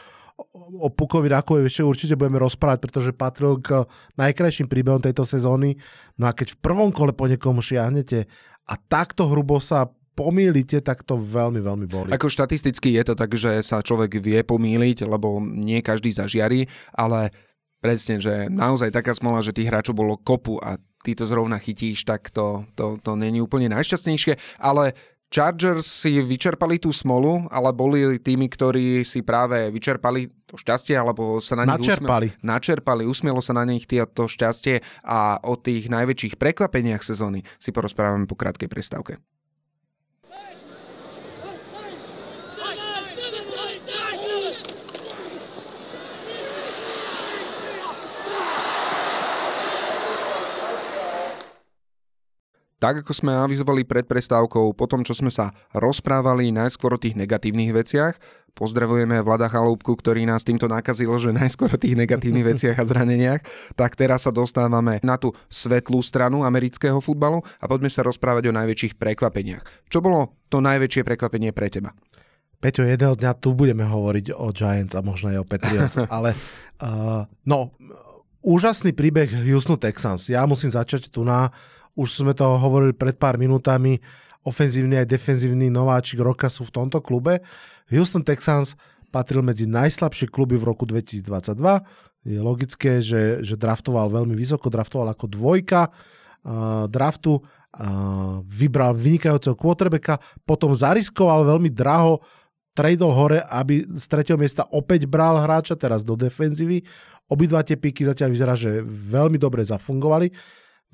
Speaker 2: o Pukovi Rakovi ešte určite budeme rozprávať, pretože patril k najkrajším príbehom tejto sezóny. No a keď v prvom kole po niekom šiahnete a takto hrubo sa pomýlite, tak to veľmi, veľmi boli.
Speaker 1: Ako štatisticky je to tak, že sa človek vie pomýliť, lebo nie každý zažiari, ale presne, že naozaj taká smola, že tých hráčov bolo kopu a ty to zrovna chytíš, tak to, to, to není úplne najšťastnejšie, ale Chargers si vyčerpali tú smolu, ale boli tými, ktorí si práve vyčerpali to šťastie, alebo sa na nich
Speaker 2: načerpali.
Speaker 1: Usmiel, načerpali, usmielo sa na nich to šťastie a o tých najväčších prekvapeniach sezóny si porozprávame po krátkej prestávke. Tak ako sme avizovali pred prestávkou, po tom, čo sme sa rozprávali najskôr o tých negatívnych veciach, pozdravujeme Vlada Chalúbku, ktorý nás týmto nakazil, že najskôr o tých negatívnych veciach a zraneniach, tak teraz sa dostávame na tú svetlú stranu amerického futbalu a poďme sa rozprávať o najväčších prekvapeniach. Čo bolo to najväčšie prekvapenie pre teba?
Speaker 2: Peťo, jedného dňa tu budeme hovoriť o Giants a možno aj o Patriots, ale uh, no, úžasný príbeh Houston Texans. Ja musím začať tu na už sme to hovorili pred pár minútami, ofenzívny aj defenzívny nováčik roka sú v tomto klube. Houston Texans patril medzi najslabšie kluby v roku 2022. Je logické, že, že draftoval veľmi vysoko, draftoval ako dvojka uh, draftu, uh, vybral vynikajúceho quarterbacka, potom zariskoval veľmi draho, tradol hore, aby z tretieho miesta opäť bral hráča, teraz do defenzívy. Obidva tie píky zatiaľ vyzerá, že veľmi dobre zafungovali.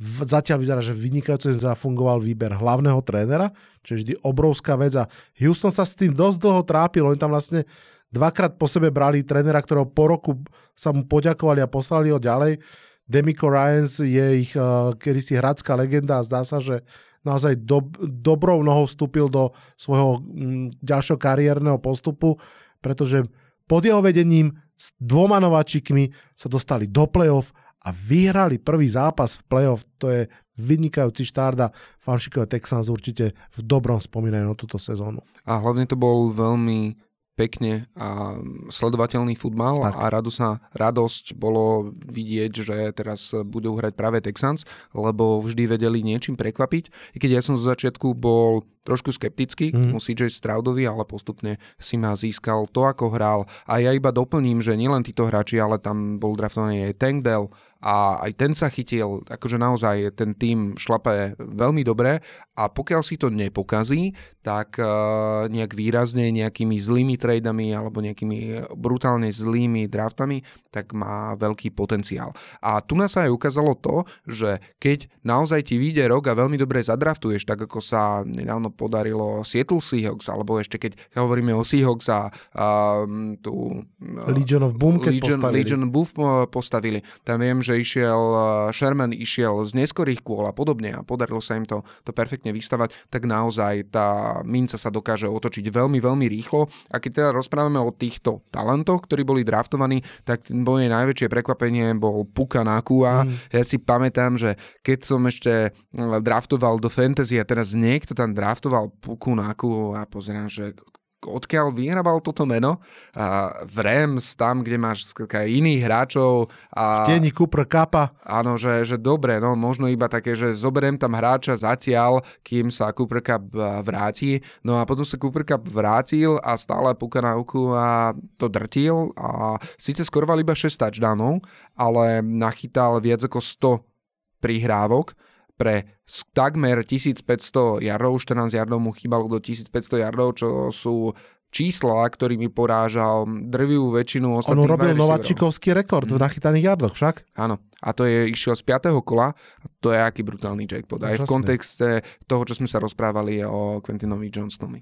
Speaker 2: Zatiaľ vyzerá, že vynikajúce zafungoval výber hlavného trénera, čo je vždy obrovská vec a Houston sa s tým dosť dlho trápil. Oni tam vlastne dvakrát po sebe brali trénera, ktorého po roku sa mu poďakovali a poslali ho ďalej. Demico Ryans je ich uh, kedysi hradská legenda a zdá sa, že naozaj do, dobrou nohou vstúpil do svojho mm, ďalšieho kariérneho postupu, pretože pod jeho vedením s dvoma nováčikmi sa dostali do play-off a vyhrali prvý zápas v playoff, to je vynikajúci štart a fanšikové Texans určite v dobrom spomínajú na túto sezónu.
Speaker 1: A hlavne to bol veľmi pekne a sledovateľný futbal tak. a rado sa, radosť bolo vidieť, že teraz budú hrať práve Texans, lebo vždy vedeli niečím prekvapiť. I keď ja som z začiatku bol trošku skeptický mm. k tomu CJ Stroudovi, ale postupne si ma získal to, ako hral. A ja iba doplním, že nielen títo hráči, ale tam bol draftovaný aj Tank Dell, a aj ten sa chytil, akože naozaj ten tým šlape veľmi dobre a pokiaľ si to nepokazí, tak uh, nejak výrazne nejakými zlými tradami alebo nejakými brutálne zlými draftami, tak má veľký potenciál. A tu nás aj ukázalo to, že keď naozaj ti vyjde rok a veľmi dobre zadraftuješ, tak ako sa nedávno podarilo Seattle Seahawks, alebo ešte keď hovoríme o Seahawks a, a tú
Speaker 2: Legion of Boom, keď
Speaker 1: Legion,
Speaker 2: postavili.
Speaker 1: Legion Boom postavili. Tam viem, že išiel Sherman išiel z neskorých kôl a podobne a podarilo sa im to, to perfektne vystavať, tak naozaj tá minca sa dokáže otočiť veľmi, veľmi rýchlo. A keď teda rozprávame o týchto talentoch, ktorí boli draftovaní, tak moje najväčšie prekvapenie bol Puka Nakua. Mm. Ja si pamätám, že keď som ešte draftoval do fantasy a teraz niekto tam draftoval Puku Naku a pozerám, že odkiaľ vyhrával toto meno a v Rams, tam, kde máš iných hráčov. A,
Speaker 2: v tieni Cooper Kappa.
Speaker 1: Áno, že, že dobre, no možno iba také, že zoberiem tam hráča zatiaľ, kým sa Cooper Cup vráti. No a potom sa Cooper Cup vrátil a stále puka na uku a to drtil a síce skoroval iba 6 touchdownov, ale nachytal viac ako 100 prihrávok pre takmer 1500 yardov, 14 yardov mu chýbalo do 1500 yardov, čo sú čísla, ktorými porážal drvivú väčšinu ostatných
Speaker 2: On urobil nováčikovský rekord v mhm. nachytaných yardoch však?
Speaker 1: Áno. A to je išiel z 5. kola. A to je aký brutálny jackpot. Aj v kontexte toho, čo sme sa rozprávali o Quentinovi Johnstonovi.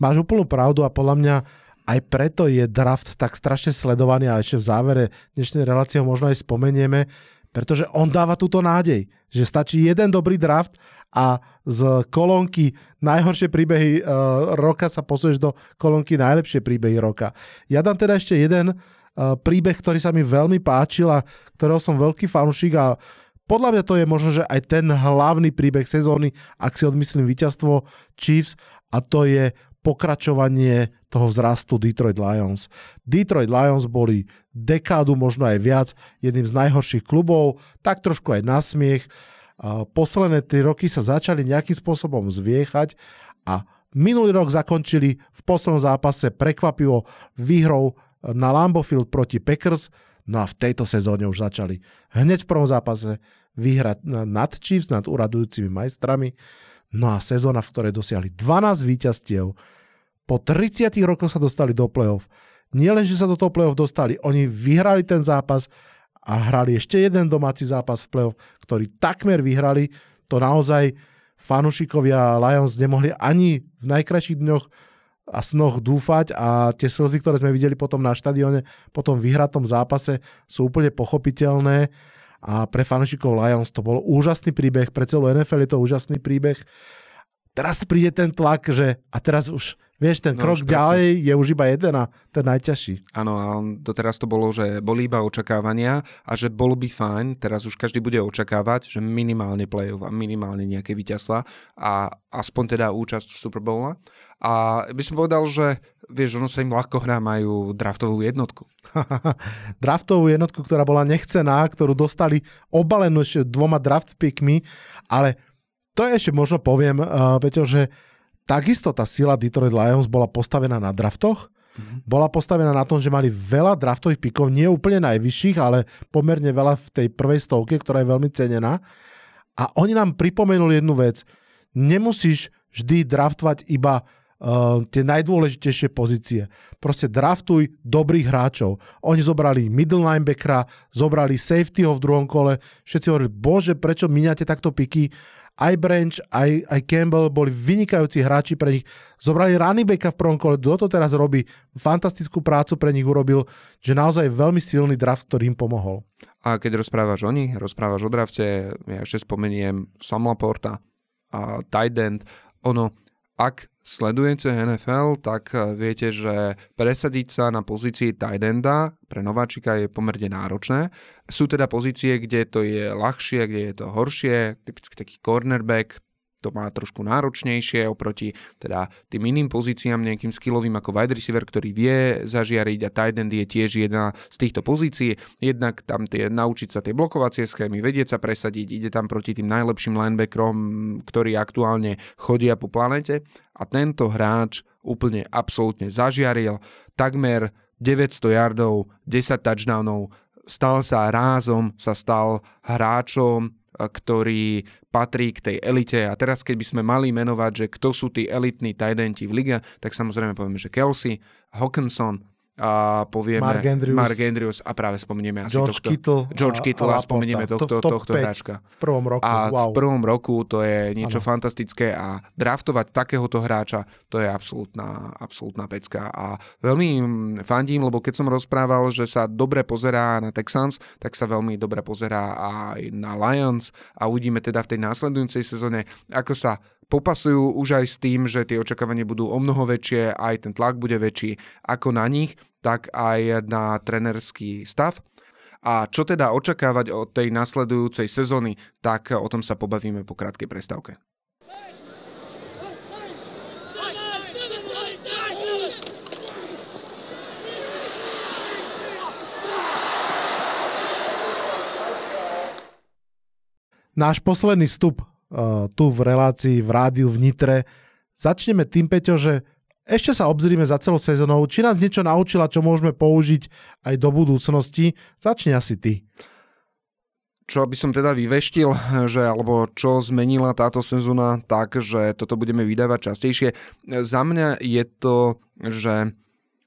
Speaker 2: Máš úplnú pravdu a podľa mňa aj preto je draft tak strašne sledovaný a ešte v závere dnešnej relácie ho možno aj spomenieme, pretože on dáva túto nádej, že stačí jeden dobrý draft a z kolónky najhoršie príbehy uh, roka sa posuješ do kolónky najlepšie príbehy roka. Ja dám teda ešte jeden uh, príbeh, ktorý sa mi veľmi páčil a ktorého som veľký fanúšik a podľa mňa to je možno, že aj ten hlavný príbeh sezóny, ak si odmyslím víťazstvo Chiefs a to je pokračovanie toho vzrastu Detroit Lions. Detroit Lions boli dekádu, možno aj viac, jedným z najhorších klubov, tak trošku aj na smiech. Posledné tri roky sa začali nejakým spôsobom zviechať a minulý rok zakončili v poslednom zápase prekvapivo výhrou na Lambeau Field proti Packers, no a v tejto sezóne už začali hneď v prvom zápase vyhrať nad Chiefs, nad uradujúcimi majstrami. No a sezóna, v ktorej dosiahli 12 víťazstiev, po 30 rokoch sa dostali do play-off. Nie len, že sa do toho play-off dostali, oni vyhrali ten zápas a hrali ešte jeden domáci zápas v play-off, ktorý takmer vyhrali. To naozaj fanúšikovia Lions nemohli ani v najkrajších dňoch a snoch dúfať a tie slzy, ktoré sme videli potom na štadióne, po tom vyhratom zápase sú úplne pochopiteľné a pre fanúšikov Lions to bol úžasný príbeh, pre celú NFL je to úžasný príbeh. Teraz príde ten tlak, že a teraz už Vieš, ten no, krok ďalej je už iba jeden a ten najťažší.
Speaker 1: Áno, a doteraz to bolo, že boli iba očakávania a že bolo by fajn, teraz už každý bude očakávať, že minimálne play-off a minimálne nejaké víťazstva a aspoň teda účasť v Super Bowl. A by som povedal, že vieš, ono sa im ľahko hrá, majú draftovú jednotku.
Speaker 2: draftovú jednotku, ktorá bola nechcená, ktorú dostali obalenú ešte dvoma draft pickmi, ale to je ešte možno poviem, uh, Peťo, že takisto tá sila Detroit Lions bola postavená na draftoch, mm-hmm. bola postavená na tom, že mali veľa draftových pikov, nie úplne najvyšších, ale pomerne veľa v tej prvej stovke, ktorá je veľmi cenená. A oni nám pripomenuli jednu vec. Nemusíš vždy draftovať iba uh, tie najdôležitejšie pozície. Proste draftuj dobrých hráčov. Oni zobrali middle linebackera, zobrali safetyho v druhom kole. Všetci hovorili, bože, prečo miniate takto piky? Aj Branch, aj, aj Campbell boli vynikajúci hráči pre nich. Zobrali Backa v prvom kole, kto to teraz robí, fantastickú prácu pre nich urobil, že naozaj veľmi silný draft, ktorý im pomohol.
Speaker 1: A keď rozprávaš o nich, rozprávaš o drafte, ja ešte spomeniem Sam Laporta a tight end, ono, ak sledujete NFL, tak eh, viete, že presadiť sa na pozícii tight enda pre nováčika je pomerne náročné. Sú teda pozície, kde to je ľahšie, kde je to horšie, typicky taký cornerback, to má trošku náročnejšie oproti teda tým iným pozíciám, nejakým skillovým ako wide receiver, ktorý vie zažiariť a tight end je tiež jedna z týchto pozícií. Jednak tam tie, naučiť sa tie blokovacie schémy, vedieť sa presadiť, ide tam proti tým najlepším linebackerom, ktorí aktuálne chodia po planete. A tento hráč úplne absolútne zažiaril. Takmer 900 yardov, 10 touchdownov, stal sa rázom, sa stal hráčom ktorý patrí k tej elite. A teraz, keď by sme mali menovať, že kto sú tí elitní tajdenti v lige, tak samozrejme povieme, že Kelsey, Hawkinson, a povieme
Speaker 2: Mark Andrews.
Speaker 1: Mark Andrews a práve spomenieme asi
Speaker 2: George
Speaker 1: tohto,
Speaker 2: Kittle.
Speaker 1: George Kittle a, a spomenieme
Speaker 2: To
Speaker 1: tohto,
Speaker 2: v top
Speaker 1: tohto
Speaker 2: 5
Speaker 1: hráčka.
Speaker 2: V prvom roku,
Speaker 1: A
Speaker 2: wow.
Speaker 1: v prvom roku to je niečo
Speaker 2: Ano.
Speaker 1: fantastické a draftovať takéhoto hráča, to je absolútna, absolútna pecka. A veľmi mm, fandím, lebo keď som rozprával, že sa dobre pozerá na Texans, tak sa veľmi dobre pozerá aj na Lions a uvidíme teda v tej následujúcej sezóne, ako sa popasujú už aj s tým, že tie očakávania budú o mnoho väčšie, aj ten tlak bude väčší ako na nich, tak aj na trenerský stav. A čo teda očakávať od tej nasledujúcej sezóny, tak o tom sa pobavíme po krátkej prestávke.
Speaker 2: Náš posledný vstup tu v relácii v rádiu v Nitre. Začneme tým, Peťo, že ešte sa obzrime za celou sezónou, či nás niečo naučila, čo môžeme použiť aj do budúcnosti. Začni asi ty.
Speaker 1: Čo by som teda vyveštil, že, alebo čo zmenila táto sezóna tak, že toto budeme vydávať častejšie. Za mňa je to, že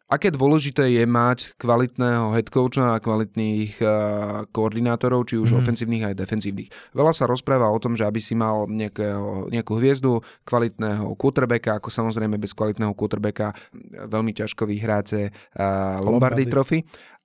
Speaker 1: aké dôležité je mať kvalitného headcoacha a kvalitných uh, koordinátorov, či už mm. ofenzívnych aj defenzívnych. Veľa sa rozpráva o tom, že aby si mal nejakého, nejakú hviezdu, kvalitného quarterbacka, ako samozrejme bez kvalitného quarterbacka veľmi ťažko vyhráte uh, Lombardy
Speaker 2: Lombardy.
Speaker 1: Trophy,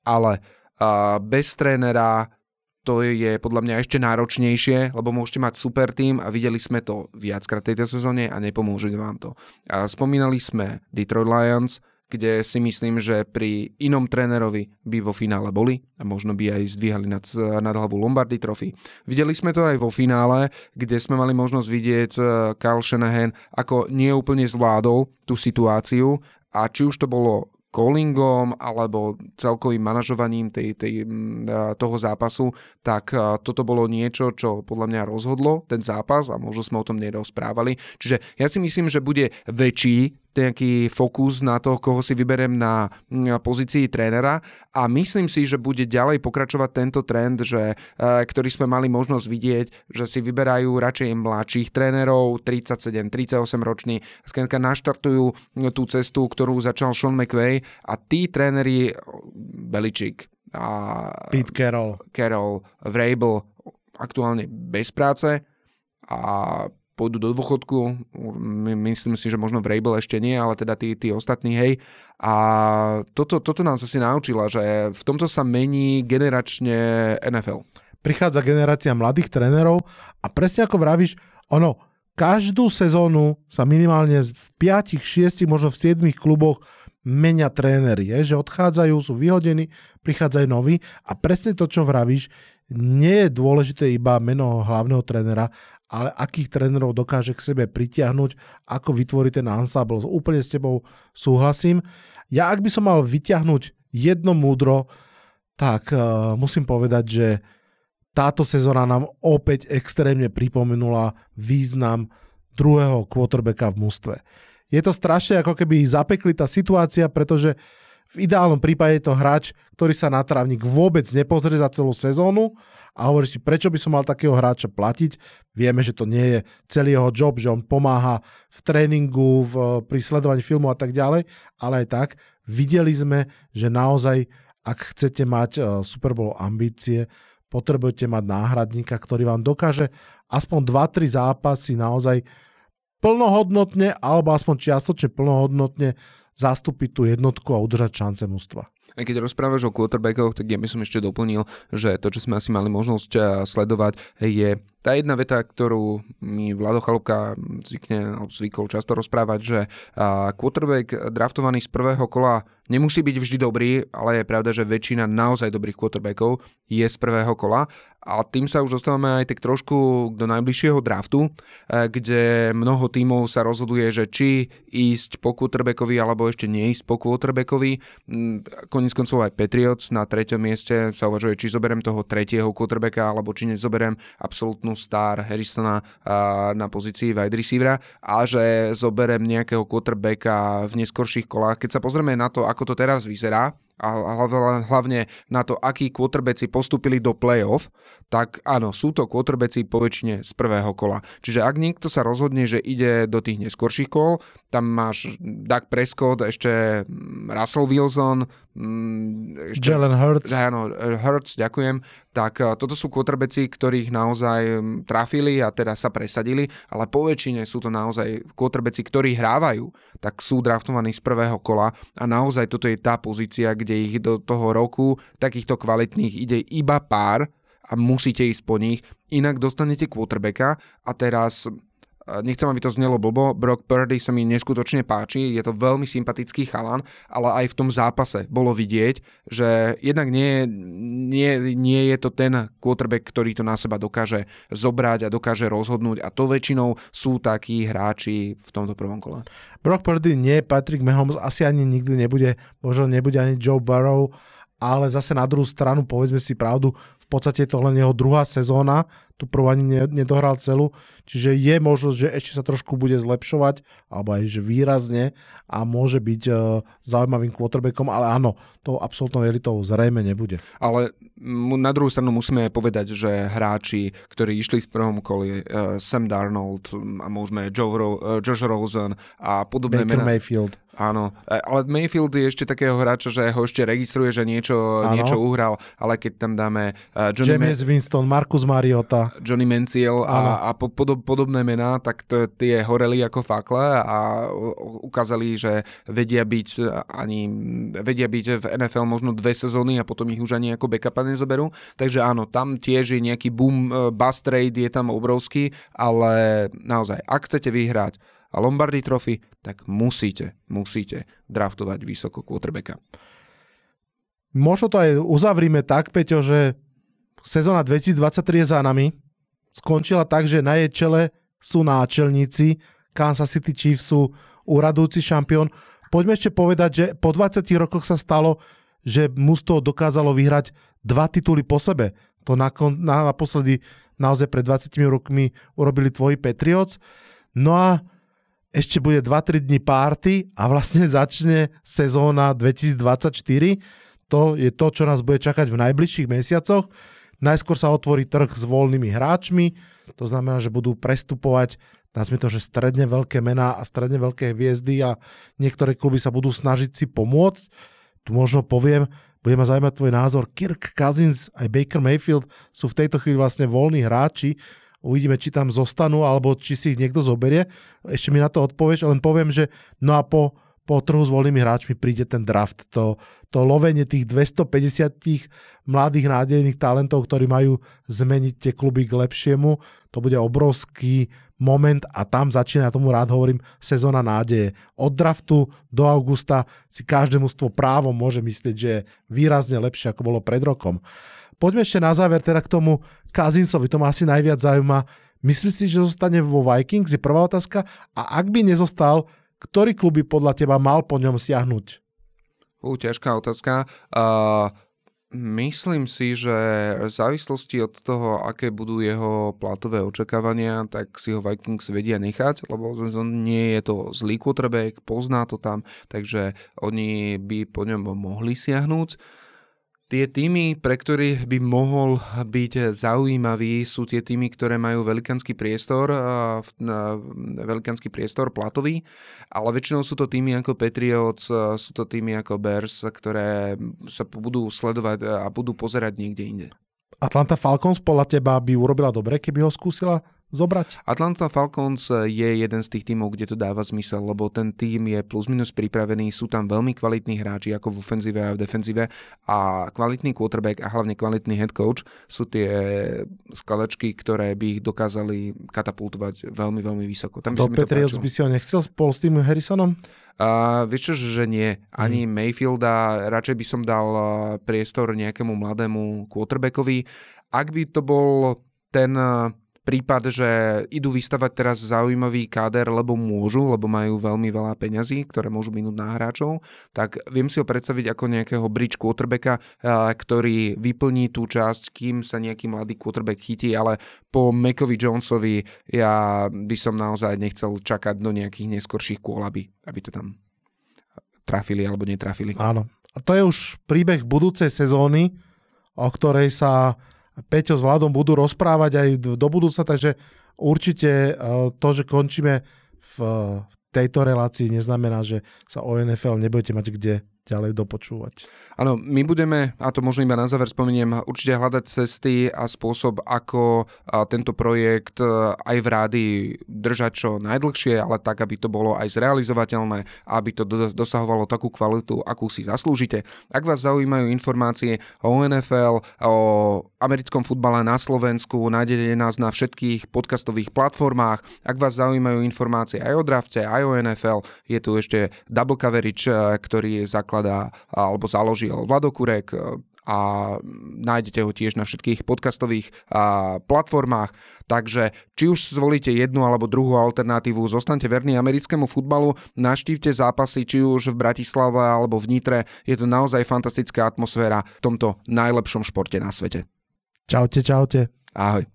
Speaker 1: ale uh, bez trénera to je podľa mňa ešte náročnejšie, lebo môžete mať super tým a videli sme to viackrát tejto sezóne a nepomôže vám to. A spomínali sme Detroit Lions, kde si myslím, že pri inom trénerovi by vo finále boli a možno by aj zdvíhali nad, nad hlavu Lombardy Trophy. Videli sme to aj vo finále, kde sme mali možnosť vidieť eh, Kyle Shanahan, ako nie úplne zvládol tú situáciu a či už to bolo callingom alebo celkovým manažovaním tej, tej, mm, a, toho zápasu, tak a, toto bolo niečo, čo podľa mňa rozhodlo ten zápas a možno sme o tom nerozprávali. Čiže ja si myslím, že bude väčší nejaký fokus na to, koho si vyberiem na pozícii trénera a myslím si, že bude ďalej pokračovať tento trend, že, e, ktorý sme mali možnosť vidieť, že si vyberajú radšej mladších trénerov, 37, 38 roční, skrátka naštartujú tú cestu, ktorú začal Sean McVay a tí tréneri Beličík a
Speaker 2: Pete Carroll.
Speaker 1: Carroll, Vrabel aktuálne bez práce a pôjdu do dôchodku. My- Myslím si, že možno Vrabel ešte nie, ale teda tí, tí ostatní, hej. A toto, toto nás asi naučila, že v tomto sa mení generačne NFL.
Speaker 2: Prichádza generácia mladých trénerov a presne ako vravíš, ono, každú sezónu sa minimálne v 5, 6, možno v 7 kluboch menia tréneri, je, že odchádzajú, sú vyhodení, prichádzajú noví a presne to, čo vravíš, nie je dôležité iba meno hlavného trénera, ale akých trénerov dokáže k sebe pritiahnuť, ako vytvoriť ten ensemble. Úplne s tebou súhlasím. Ja ak by som mal vyťahnuť jedno múdro, tak uh, musím povedať, že táto sezóna nám opäť extrémne pripomenula význam druhého quarterbacka v mústve. Je to strašne ako keby zapekli tá situácia, pretože v ideálnom prípade je to hráč, ktorý sa na trávnik vôbec nepozrie za celú sezónu a hovorí si, prečo by som mal takého hráča platiť. Vieme, že to nie je celý jeho job, že on pomáha v tréningu, v, pri sledovaní filmu a tak ďalej, ale aj tak videli sme, že naozaj, ak chcete mať uh, Super Bowl ambície, potrebujete mať náhradníka, ktorý vám dokáže aspoň 2-3 zápasy naozaj plnohodnotne alebo aspoň čiastočne plnohodnotne zastúpiť tú jednotku a udržať šance mužstva.
Speaker 1: A keď rozprávaš o quarterbackoch, tak ja by som ešte doplnil, že to, čo sme asi mali možnosť eh, sledovať, je tá jedna veta, ktorú mi Vlado Chalupka zvykne, alebo zvykol často rozprávať, že quarterback draftovaný z prvého kola nemusí byť vždy dobrý, ale je pravda, že väčšina naozaj dobrých quarterbackov je z prvého kola a tým sa už dostávame aj tak trošku do najbližšieho draftu, eh, kde mnoho tímov sa rozhoduje, že či ísť po quarterbackovi alebo ešte neísť po quarterbackovi. Mm, Koniec koncov aj Patriots na treťom mieste sa uvažuje, či zoberiem toho tretieho quarterbacka alebo či nezoberiem absolútnu star Harrisona na pozícii wide receivera a že zoberiem nejakého quarterbacka v neskorších kolách. Keď sa pozrieme na to, ako to teraz vyzerá, a hlavne na to, akí quarterbacki postupili do playoff, tak áno, sú to quarterbacki po väčšine z prvého kola. Čiže ak niekto sa rozhodne, že ide do tých neskorších kol, tam máš Doug Prescott, ešte mm, Russell Wilson,
Speaker 2: mm, ešte, Jalen Hurts.
Speaker 1: Áno, Hurts, ďakujem. Tak e, toto sú quarterbacki, ktorých naozaj mm, trafili a teda sa presadili, ale po väčšine sú to naozaj quarterbacki, ktorí hrávajú, tak sú draftovaní z prvého kola a naozaj toto je tá pozícia, kde ich do toho roku takýchto kvalitných ide iba pár a musíte ísť po nich, inak dostanete quarterbacka a teraz nechcem, aby to znelo blbo, Brock Purdy sa mi neskutočne páči, je to veľmi sympatický chalan, ale aj v tom zápase bolo vidieť, že jednak nie, nie, nie je to ten quarterback, ktorý to na seba dokáže zobrať a dokáže rozhodnúť a to väčšinou sú takí hráči v tomto prvom kole.
Speaker 2: Brock Purdy nie, Patrick Mahomes asi ani nikdy nebude, možno nebude ani Joe Burrow, ale zase na druhú stranu, povedzme si pravdu, v podstate je to len jeho druhá sezóna, tu prvú ani nedohral celú, čiže je možnosť, že ešte sa trošku bude zlepšovať, alebo aj že výrazne a môže byť uh, zaujímavým quarterbackom, ale áno, tou absolútnou elitou zrejme nebude.
Speaker 1: Ale na druhú stranu musíme povedať, že hráči, ktorí išli z prvom koli, uh, Sam Darnold a môžeme Joe Ro- uh, Josh Rosen a podobné
Speaker 2: Baker mená. Mayfield.
Speaker 1: Áno, e, ale Mayfield je ešte takého hráča, že ho ešte registruje, že niečo, niečo uhral, ale keď tam dáme
Speaker 2: uh, Johnny James Ma- Winston, Marcus Mariota,
Speaker 1: Johnny Manciel a, a podob, podobné mená, tak to, tie horeli ako fakle a ukázali, že vedia byť ani vedia byť v NFL možno dve sezóny a potom ich už ani ako backupa nezoberú. Takže áno, tam tiež je nejaký boom, e, bust trade je tam obrovský, ale naozaj, ak chcete vyhrať a Lombardy Trophy, tak musíte, musíte draftovať vysoko quarterbacka.
Speaker 2: Možno to aj uzavrime tak, Peťo, že sezóna 2023 je za nami. Skončila tak, že na jej čele sú náčelníci. Kansas City Chiefs sú úradujúci šampión. Poďme ešte povedať, že po 20 rokoch sa stalo, že musto dokázalo vyhrať dva tituly po sebe. To naposledy naozaj pred 20 rokmi urobili tvoji Patriots. No a ešte bude 2-3 dní párty a vlastne začne sezóna 2024. To je to, čo nás bude čakať v najbližších mesiacoch. Najskôr sa otvorí trh s voľnými hráčmi, to znamená, že budú prestupovať nazvime to, že stredne veľké mená a stredne veľké hviezdy a niektoré kluby sa budú snažiť si pomôcť. Tu možno poviem, bude ma zaujímať tvoj názor, Kirk Cousins aj Baker Mayfield sú v tejto chvíli vlastne voľní hráči, Uvidíme, či tam zostanú, alebo či si ich niekto zoberie. Ešte mi na to odpovieš, len poviem, že no a po, po trhu s voľnými hráčmi príde ten draft. To, to lovenie tých 250 mladých nádejných talentov, ktorí majú zmeniť tie kluby k lepšiemu, to bude obrovský moment a tam začína, ja tomu rád hovorím, sezóna nádeje. Od draftu do augusta si každé mústvo právo môže myslieť, že je výrazne lepšie, ako bolo pred rokom. Poďme ešte na záver teda k tomu Kazinsovi, to ma asi najviac zaujíma. Myslíš si, že zostane vo Vikings? Je prvá otázka. A ak by nezostal, ktorý klub by podľa teba mal po ňom siahnuť?
Speaker 1: U, ťažká otázka. Uh, myslím si, že v závislosti od toho, aké budú jeho platové očakávania, tak si ho Vikings vedia nechať, lebo nie je to zlý quarterback, pozná to tam, takže oni by po ňom mohli siahnuť. Tie týmy, pre ktorých by mohol byť zaujímavý, sú tie týmy, ktoré majú velikánsky priestor, velikánsky priestor platový, ale väčšinou sú to týmy ako Patriots, sú to týmy ako Bears, ktoré sa budú sledovať a budú pozerať niekde inde.
Speaker 2: Atlanta Falcons podľa teba by urobila dobre, keby ho skúsila zobrať?
Speaker 1: Atlanta Falcons je jeden z tých tímov, kde to dáva zmysel, lebo ten tým je plus minus pripravený, sú tam veľmi kvalitní hráči ako v ofenzíve a v defenzíve a kvalitný quarterback a hlavne kvalitný head coach sú tie skladačky, ktoré by ich dokázali katapultovať veľmi, veľmi vysoko.
Speaker 2: Tam by Do Patriots by si ho nechcel spolu s tým Harrisonom?
Speaker 1: Uh, vieš čo, že nie. Ani hmm. Mayfielda, radšej by som dal priestor nejakému mladému quarterbackovi. Ak by to bol ten prípad, že idú vystavať teraz zaujímavý káder, lebo môžu, lebo majú veľmi veľa peňazí, ktoré môžu minúť na hráčov, tak viem si ho predstaviť ako nejakého bridge quarterbacka, ktorý vyplní tú časť, kým sa nejaký mladý quarterback chytí, ale po Mekovi Jonesovi ja by som naozaj nechcel čakať do nejakých neskorších kôl, aby, aby to tam trafili alebo netrafili.
Speaker 2: Áno. A to je už príbeh budúcej sezóny, o ktorej sa Peťo s Vladom budú rozprávať aj do budúca, takže určite to, že končíme v tejto relácii neznamená, že sa o NFL nebudete mať kde ďalej dopočúvať.
Speaker 1: Áno, my budeme, a to možno iba na záver spomeniem, určite hľadať cesty a spôsob, ako tento projekt e, aj v rádi držať čo najdlhšie, ale tak, aby to bolo aj zrealizovateľné, aby to dosahovalo takú kvalitu, akú si zaslúžite. Ak vás zaujímajú informácie o NFL, o americkom futbale na Slovensku, nájdete nás na všetkých podcastových platformách. Ak vás zaujímajú informácie aj o drafte, aj o NFL, je tu ešte double coverage, e, ktorý zakladá alebo založí robil Vlado Kurek a nájdete ho tiež na všetkých podcastových platformách. Takže či už zvolíte jednu alebo druhú alternatívu, zostaňte verní americkému futbalu, naštívte zápasy či už v Bratislave alebo v Nitre. Je to naozaj fantastická atmosféra v tomto najlepšom športe na svete.
Speaker 2: Čaute, čaute.
Speaker 1: Ahoj.